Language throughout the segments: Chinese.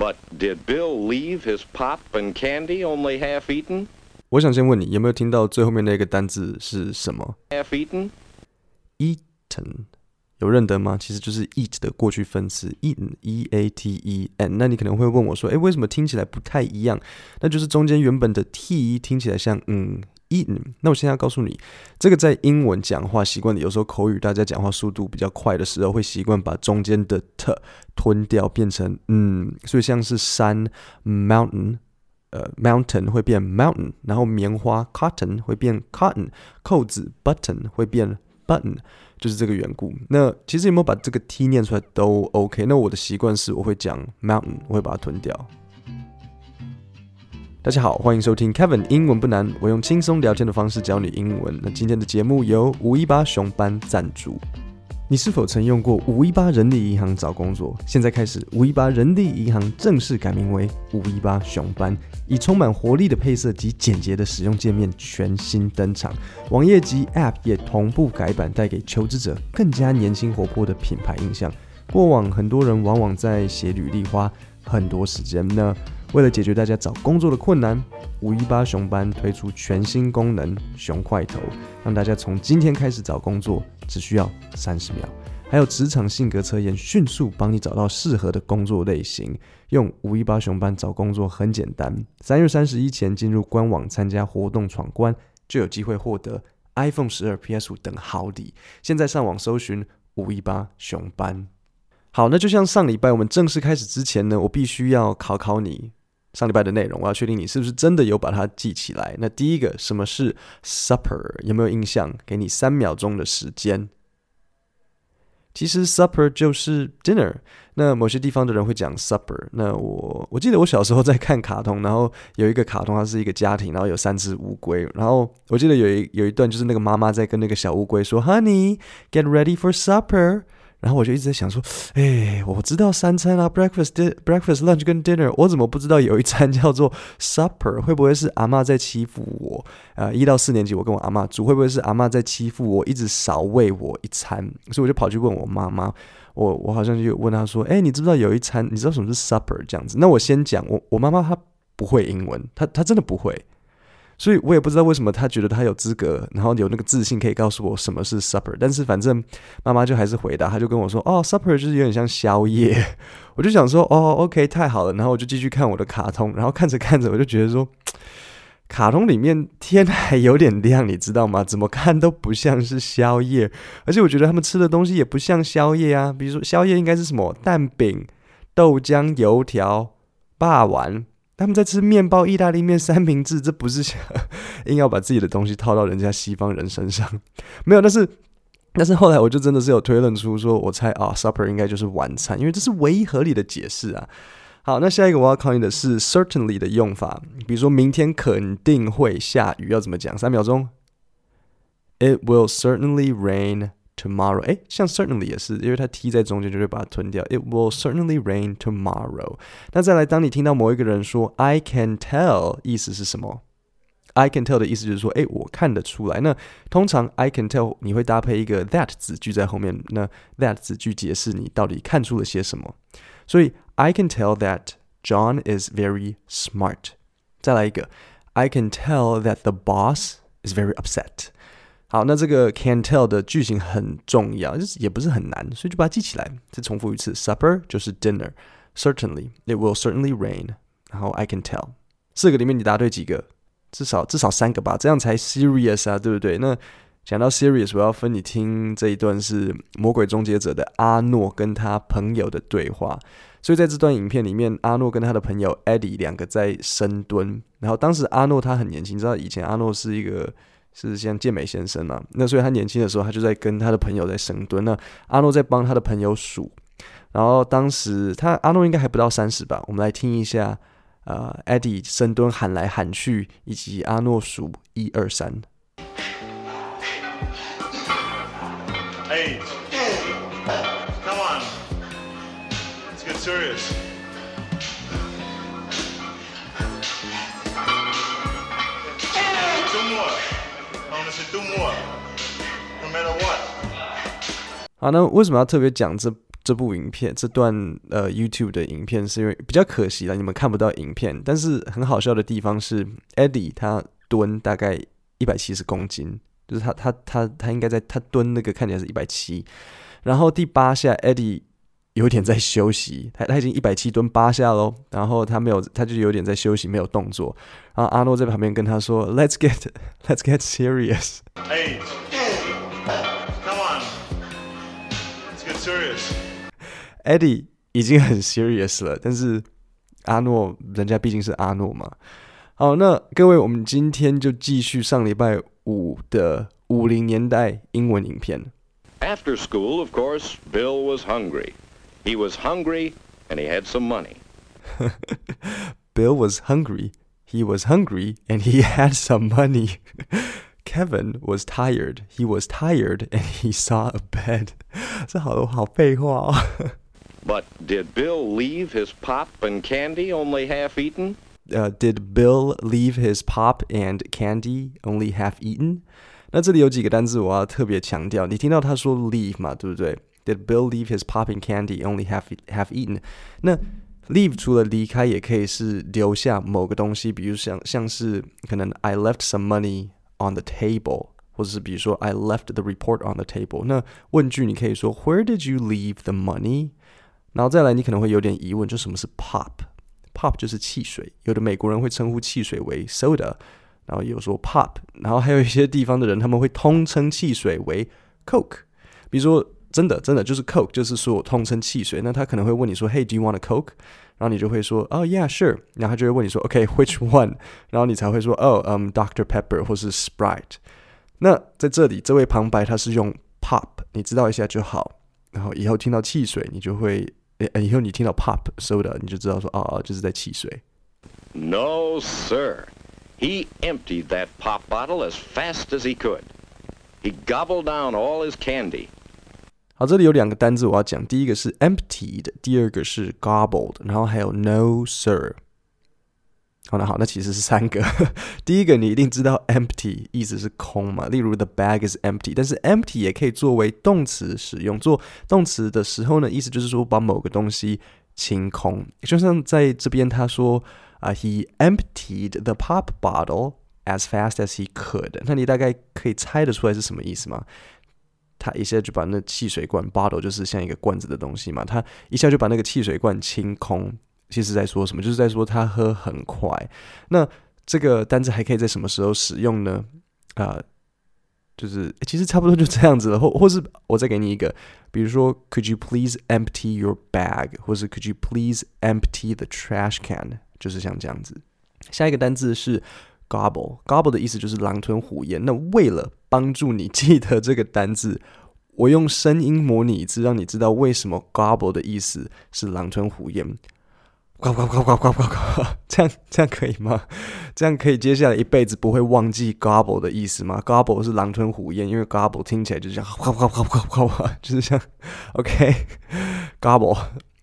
But did Bill leave his pop and candy only half eaten? 我想先问你，有没有听到最后面那个单字是什么？Half eaten? Eaten 有认得吗？其实就是 eat 的过去分词，eaten，e a t e n。那你可能会问我说，诶，为什么听起来不太一样？那就是中间原本的 t 听起来像嗯。eaten，那我现在要告诉你，这个在英文讲话习惯里，有时候口语大家讲话速度比较快的时候，会习惯把中间的 t 吞掉，变成嗯，所以像是山 mountain，呃 mountain 会变 mountain，然后棉花 cotton 会变 cotton，扣子 button 会变 button，就是这个缘故。那其实有没有把这个 t 念出来都 OK。那我的习惯是我会讲 mountain，我会把它吞掉。大家好，欢迎收听 Kevin 英文不难，我用轻松聊天的方式教你英文。那今天的节目由五一八熊班赞助。你是否曾用过五一八人力银行找工作？现在开始，五一八人力银行正式改名为五一八熊班，以充满活力的配色及简洁的使用界面全新登场，网页及 App 也同步改版，带给求职者更加年轻活泼的品牌印象。过往很多人往往在写履历花很多时间呢。为了解决大家找工作的困难，五一八熊班推出全新功能“熊快投”，让大家从今天开始找工作只需要三十秒。还有职场性格测验，迅速帮你找到适合的工作类型。用五一八熊班找工作很简单，三月三十一前进入官网参加活动闯关，就有机会获得 iPhone 十二、PS 五等好礼。现在上网搜寻五一八熊班。好，那就像上礼拜我们正式开始之前呢，我必须要考考你。上礼拜的内容，我要确定你是不是真的有把它记起来。那第一个，什么是 supper？有没有印象？给你三秒钟的时间。其实 supper 就是 dinner。那某些地方的人会讲 supper。那我我记得我小时候在看卡通，然后有一个卡通，它是一个家庭，然后有三只乌龟。然后我记得有一有一段，就是那个妈妈在跟那个小乌龟说：“Honey, get ready for supper。”然后我就一直在想说，哎，我知道三餐啊，breakfast、breakfast、lunch 跟 dinner，我怎么不知道有一餐叫做 supper？会不会是阿嬷在欺负我？呃，一到四年级我跟我阿嬷住，会不会是阿嬷在欺负我，一直少喂我一餐？所以我就跑去问我妈妈，我我好像就问她说，哎，你知不知道有一餐？你知道什么是 supper？这样子？那我先讲，我我妈妈她不会英文，她她真的不会。所以我也不知道为什么他觉得他有资格，然后有那个自信可以告诉我什么是 supper。但是反正妈妈就还是回答，他就跟我说：“哦，supper 就是有点像宵夜。”我就想说：“哦，OK，太好了。”然后我就继续看我的卡通，然后看着看着我就觉得说，卡通里面天还有点亮，你知道吗？怎么看都不像是宵夜，而且我觉得他们吃的东西也不像宵夜啊。比如说宵夜应该是什么蛋饼、豆浆、油条、霸丸。他们在吃面包、意大利面、三明治，这不是想 硬要把自己的东西套到人家西方人身上？没有，但是但是后来我就真的是有推论出说，我猜啊，supper 应该就是晚餐，因为这是唯一合理的解释啊。好，那下一个我要考你的是 certainly 的用法，比如说明天肯定会下雨，要怎么讲？三秒钟，It will certainly rain。Tomorrow，诶，像 certainly 也是，因为它 t 在中间，就会把它吞掉。It will certainly rain tomorrow。那再来，当你听到某一个人说 I can tell，意思是什么？I can tell 的意思就是说，诶，我看得出来。那通常 I can tell 你会搭配一个 that 子句在后面，那 that 子句解释你到底看出了些什么。所以 I can tell that John is very smart。再来一个，I can tell that the boss is very upset。 好，那这个 can tell 的句型很重要，就是也不是很难，所以就把它记起来。再重复一次，supper 就是 dinner，certainly it will certainly rain，然后 I can tell，四个里面你答对几个？至少至少三个吧，这样才 serious 啊，对不对？那讲到 serious，我要分你听这一段是《魔鬼终结者》的阿诺跟他朋友的对话。所以在这段影片里面，阿诺跟他的朋友 Eddie 两个在深蹲，然后当时阿诺他很年轻，你知道以前阿诺是一个。是像健美先生嘛？那所以他年轻的时候，他就在跟他的朋友在深蹲。那阿诺在帮他的朋友数，然后当时他阿诺应该还不到三十吧。我们来听一下，呃，Eddie 深蹲喊来喊去，以及阿诺数一二三。好，那为什么要特别讲这这部影片这段呃 YouTube 的影片，是因为比较可惜了，你们看不到影片。但是很好笑的地方是，Eddie 他蹲大概一百七十公斤，就是他他他他应该在他蹲那个看起来是一百七，然后第八下 Eddie 有点在休息他他已经一百七蹲八下喽然后他没有他就有点在休息没有动作。然后阿诺在旁边跟他说 let's get let's get serious serious. Eddie 已经很 serious 了但是阿诺人家毕竟是阿诺嘛。好那各位我们今天就继续上礼拜五的五零年代英文影片。After school of course bill was hungry. He was hungry and he had some money. Bill was hungry. He was hungry and he had some money. Kevin was tired. He was tired and he saw a bed. 这好多好废话哦。 But did Bill leave his pop and candy only half eaten? Uh, did Bill leave his pop and candy only half eaten? 那这里有几个单字我要特别强调。你听到他说 leave 嘛，对不对 ？Did Bill leave his pop and candy only half half eaten？那 leave 除了离开，也可以是留下某个东西，比如像像是可能 I left some money on the table，或者是比如说 I left the report on the table。那问句你可以说 Where did you leave the money？然后再来，你可能会有点疑问，就什么是 pop？pop 就是汽水，有的美国人会称呼汽水为 soda，然后有说 pop，然后还有一些地方的人他们会通称汽水为 Coke。比如说， 真的真的就是 Coke，就是说我通称汽水。那他可能会问你说，Hey，do you want a Coke？然后你就会说，哦、oh，Yeah，sure。然后他就会问你说，OK，which、okay, one？然后你才会说，哦，嗯，Dr. Pepper 或是 Sprite。那在这里，这位旁白他是用 pop，你知道一下就好。然后以后听到汽水，你就会。以后你听到 pop soda，你就知道说啊，就是在汽水。No, sir. He emptied that pop bottle as fast as he could. He gobbled down all his candy. 好，这里有两个单字我要讲，第一个是 emptied，第二个是 gobbled，然后还有 no, sir。好，那好，那其实是三个。第一个你一定知道，empty 意思是空嘛，例如 the bag is empty。但是 empty 也可以作为动词使用，做动词的时候呢，意思就是说把某个东西清空。就像在这边他说啊、，he emptied the pop bottle as fast as he could。那你大概可以猜得出来是什么意思吗？他一下就把那汽水罐 bottle 就是像一个罐子的东西嘛，他一下就把那个汽水罐清空。其实在说什么？就是在说他喝很快。那这个单词还可以在什么时候使用呢？啊、就是其实差不多就这样子了。或或是我再给你一个，比如说，Could you please empty your bag？或是 Could you please empty the trash can？就是像这样子。下一个单字是 gobble，gobble 的意思就是狼吞虎咽。那为了帮助你记得这个单字，我用声音模拟一次，让你知道为什么 gobble 的意思是狼吞虎咽。呱呱呱呱呱呱呱，这样这样可以吗？这样可以接下来一辈子不会忘记 gobble 的意思吗？gobble 是狼吞虎咽，因为 gobble 听起来就像呱呱呱呱呱呱，就是像 OK gobble。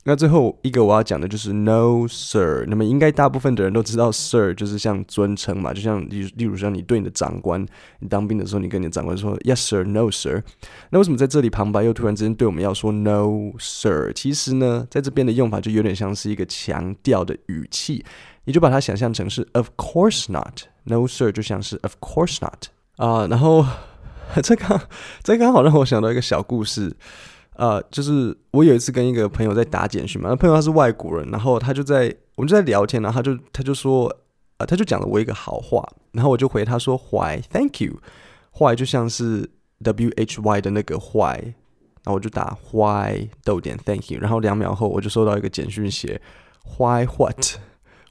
那最后一个我要讲的就是 No Sir。那么应该大部分的人都知道 Sir 就是像尊称嘛，就像例例如像你对你的长官，你当兵的时候，你跟你的长官说 Yes Sir, No Sir。那为什么在这里旁白又突然之间对我们要说 No Sir？其实呢，在这边的用法就有点像是一个强调的语气，你就把它想象成是 Of course not。No Sir 就像是 Of course not 啊、然后 这刚这刚好让我想到一个小故事。呃，就是我有一次跟一个朋友在打简讯嘛，那朋友他是外国人，然后他就在我们就在聊天，然后他就他就说，呃，他就讲了我一个好话，然后我就回他说，Why，Thank you，Why 就像是 W H Y 的那个 Why，然后我就打 Why 逗点 Thank you，然后两秒后我就收到一个简讯写 Why what。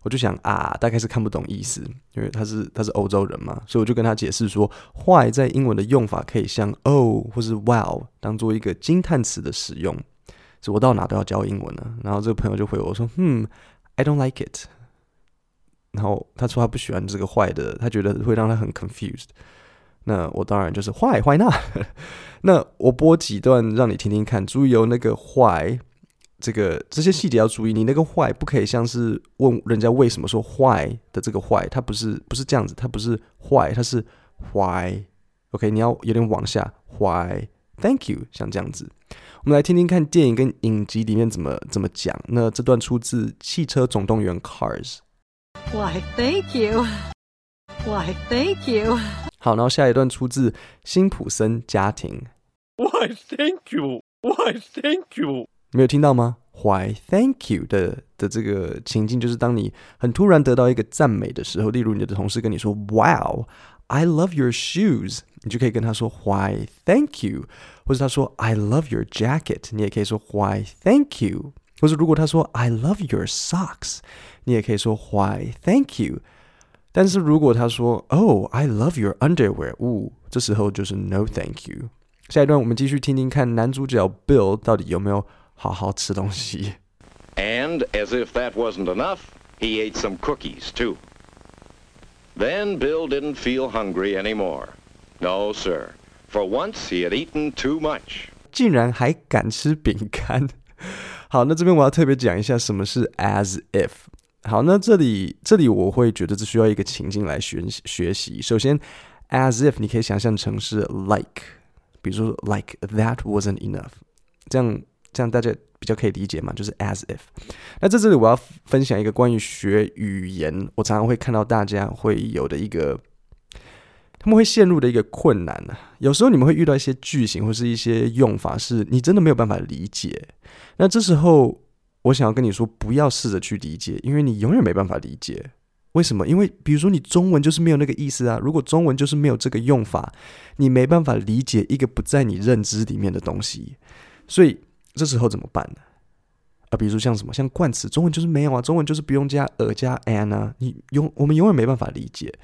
我就想啊，大概是看不懂意思，因为他是他是欧洲人嘛，所以我就跟他解释说，why 在英文的用法可以像 oh 或是 wow 当做一个惊叹词的使用，所以我到哪都要教英文呢。然后这个朋友就回我说，嗯，I don't like it。然后他说他不喜欢这个坏的，他觉得会让他很 confused。那我当然就是 why why not？那我播几段让你听听看，注意哦，那个 why。这个这些细节要注意，你那个 why 不可以像是问人家为什么说 why 的这个 why，它不是不是这样子，它不是 why，它是 why。OK，你要有点往下 why，Thank you，像这样子。我们来听听看电影跟影集里面怎么怎么讲。那这段出自《汽车总动员》Cars。Why, thank you. Why, thank you. 好，然后下一段出自《辛普森家庭》。Why, thank you. Why, thank you. 没有听到吗？Why, thank you 的的这个情境，就是当你很突然得到一个赞美的时候，例如你的同事跟你说 “Wow, I love your shoes”，你就可以跟他说 “Why, thank you”。或者他说 “I love your jacket”，你也可以说 “Why, thank you”。或者如果他说 “I love your socks”，你也可以说 “Why, thank you”。但是如果他说 “Oh, I love your underwear”，呜，这时候就是 “No, thank you”。下一段我们继续听听看男主角 Bill 到底有没有 好好吃东西。And as if that wasn't enough, he ate some cookies too. Then Bill didn't feel hungry anymore. No, sir. For once, he had eaten too much. 竟然还敢吃饼干。好，那这边我要特别讲一下什么是 as if。好，那这里这里我会觉得这需要一个情境来学学习。首先，as if 你可以想象成是 like，比如说 like that wasn't enough，这样 这样大家比较可以理解嘛，就是 as if。那在这里我要分享一个关于学语言，我常常会看到大家会有的一个。他们会陷入的一个困难呢、有时候你们会遇到一些句型或是一些用法，是你真的没有办法理解。那这时候，我想要跟你说，不要试着去理解，因为你永远没办法理解。为什么？因为比如说你中文就是没有那个意思啊。如果中文就是没有这个用法，你没办法理解一个不在你认知里面的东西。所以这时候怎么办呢？啊，比如说像什么，像冠词，中文就是没有啊，中文就是不用加 a 加 an 啊，你永我们永远没办法理解。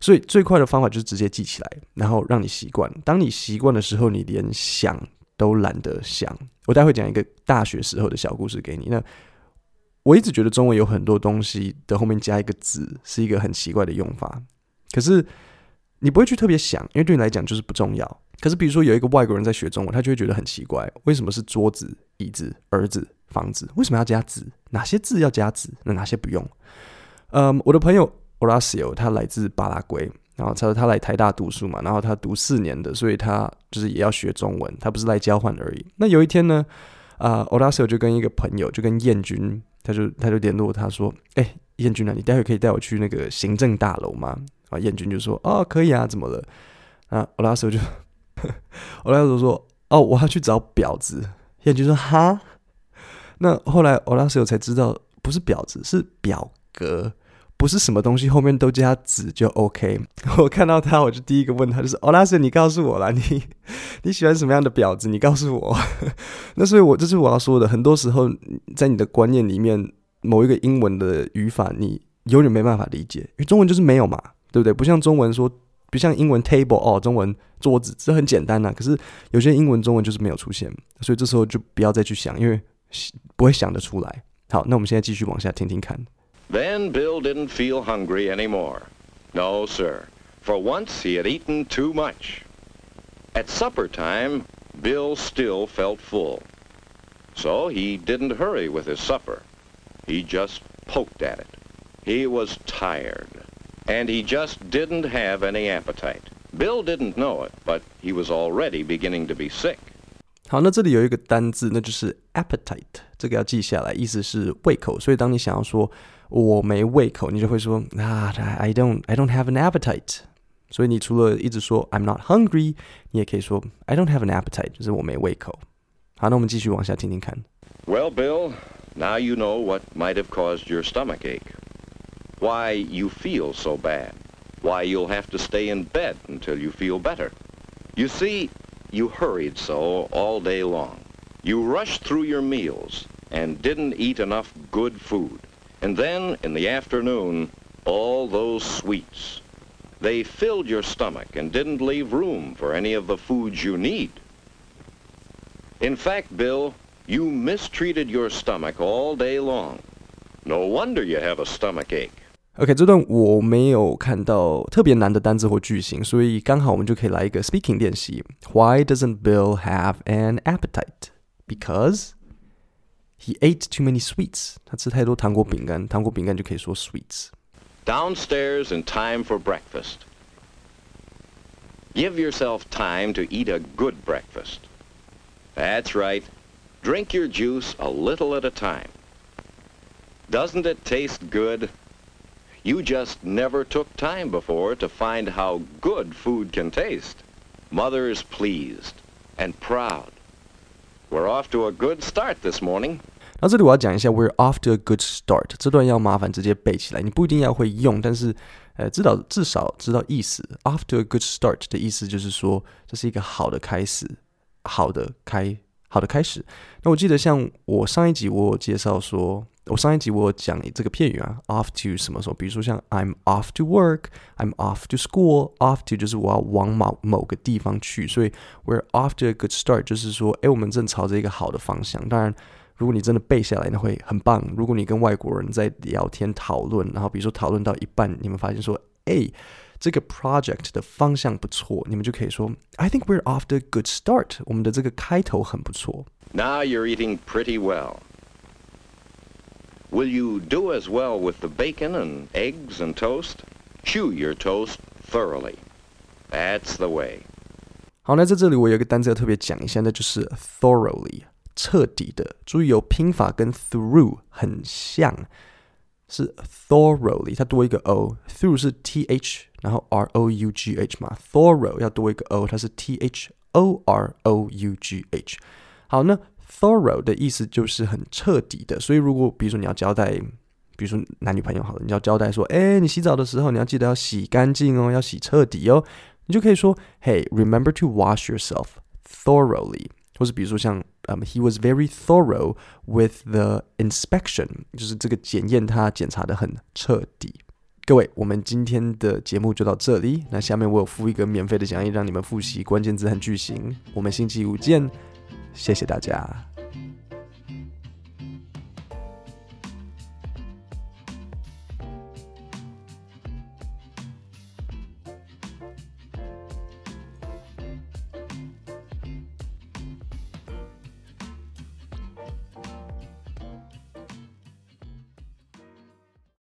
所以最快的方法就是直接记起来，然后让你习惯。当你习惯的时候，你连想都懒得想。我待会讲一个大学时候的小故事给你。那我一直觉得中文有很多东西的后面加一个字是一个很奇怪的用法，可是你不会去特别想，因为对你来讲就是不重要。可是比如说有一个外国人在学中文，他就会觉得很奇怪，为什么是桌子、椅子、儿子、房子？为什么要加子？哪些字要加子？那哪些不用？嗯，我的朋友。Horacio 他来自巴拉圭，然后他说他来台大读书嘛，然后他读四年的，所以他就是也要学中文，他不是来交换而已。那有一天呢，啊、呃、Horacio 就跟一个朋友，就跟燕军，他就他就联络他说，哎、欸，燕军啊，你待会可以带我去那个行政大楼吗？啊，燕军就说，哦，可以啊，怎么了？啊，Horacio 就 Horacio 说，哦，我要去找婊子。燕君说，哈？那后来 Horacio 才知道，不是婊子，是表格。不是什么东西后面都加子就 OK。我看到他，我就第一个问他，就是欧，拉斯，你告诉我啦，你 你喜欢什么样的婊子？你告诉我。那所以，我这是我要说的。很多时候，在你的观念里面，某一个英文的语法，你永远没办法理解，因为中文就是没有嘛，对不对？不像中文说，不像英文 table 哦，中文桌子，这很简单呐、啊。可是有些英文、中文就是没有出现，所以这时候就不要再去想，因为不会想得出来。好，那我们现在继续往下听听看。Then Bill didn't feel hungry anymore. No, sir. For once he had eaten too much. At supper time, Bill still felt full. So he didn't hurry with his supper. He just poked at it. He was tired. And he just didn't have any appetite. Bill didn't know it, but he was already beginning to be sick. 好，那这里有一个单字，那就是 appetite，这个要记下来，意思是胃口。所以当你想要说我没胃口，你就会说啊，I don't, I don't have an appetite。所以你除了一直说 I'm not hungry，你也可以说 I don't have an appetite，就是我没胃口。好，那我们继续往下听听看。Well, Bill, now you know what might have caused your stomach ache. Why you feel so bad. Why you'll have to stay in bed until you feel better. You see. You hurried so all day long. You rushed through your meals and didn't eat enough good food. And then, in the afternoon, all those sweets. They filled your stomach and didn't leave room for any of the foods you need. In fact, Bill, you mistreated your stomach all day long. No wonder you have a stomach ache. OK，这段我没有看到特别难的单字或句型，所以刚好我们就可以来一个 speaking 练习。Why doesn't Bill have an appetite? Because he ate too many sweets. 他吃太多糖果饼干，糖果饼干就可以说 sweets。Downstairs in time for breakfast. Give yourself time to eat a good breakfast. That's right. Drink your juice a little at a time. Doesn't it taste good? You just never took time before to find how good food can taste. Mother's pleased and proud. We're off to a good start this morning. 那这里我要讲一下，We're off to a good start。这段要麻烦直接背起来，你不一定要会用，但是呃，至少至少知道意思。Off to a good start 的意思就是说，这是一个好的开始，好的开，好的开始。那我记得像我上一集我有介绍说， 我上一集我有讲这个片语啊，off to 什么时候？比如说像 I'm off to work，I'm off to school，off to 就是我要往某某个地方去，所以 We're off to a good start 就是说，诶，我们正朝着一个好的方向。当然。如果你真的背下来，那会很棒。如果你跟外国人在聊天讨论，然后比如说讨论到一半，你们发现说，哎，这个 project 的方向不错，你们就可以说，I think we're off to a good start。我们的这个开头很不错。Now you're eating pretty well. Will you do as well with the bacon and eggs and toast? Chew your toast thoroughly. That's the way. 好，那在这里我有一个单词要特别讲一下，那就是 thoroughly。彻底的，注意有拼法跟 through 很像，是 thoroughly，它多一个 o，through 是 t h，然后 r o u g h 嘛，thorough 要多一个 o，它是 t h o r o u g h。好，那 thorough 的意思就是很彻底的，所以如果比如说你要交代，比如说男女朋友好了，你要交代说，哎，你洗澡的时候你要记得要洗干净哦，要洗彻底哦，你就可以说，Hey，remember to wash yourself thoroughly。或是比如说像，嗯、um,，He was very thorough with the inspection，就是这个检验他检查得很彻底。各位，我们今天的节目就到这里。那下面我有附一个免费的讲义，让你们复习关键字和句型。我们星期五见，谢谢大家。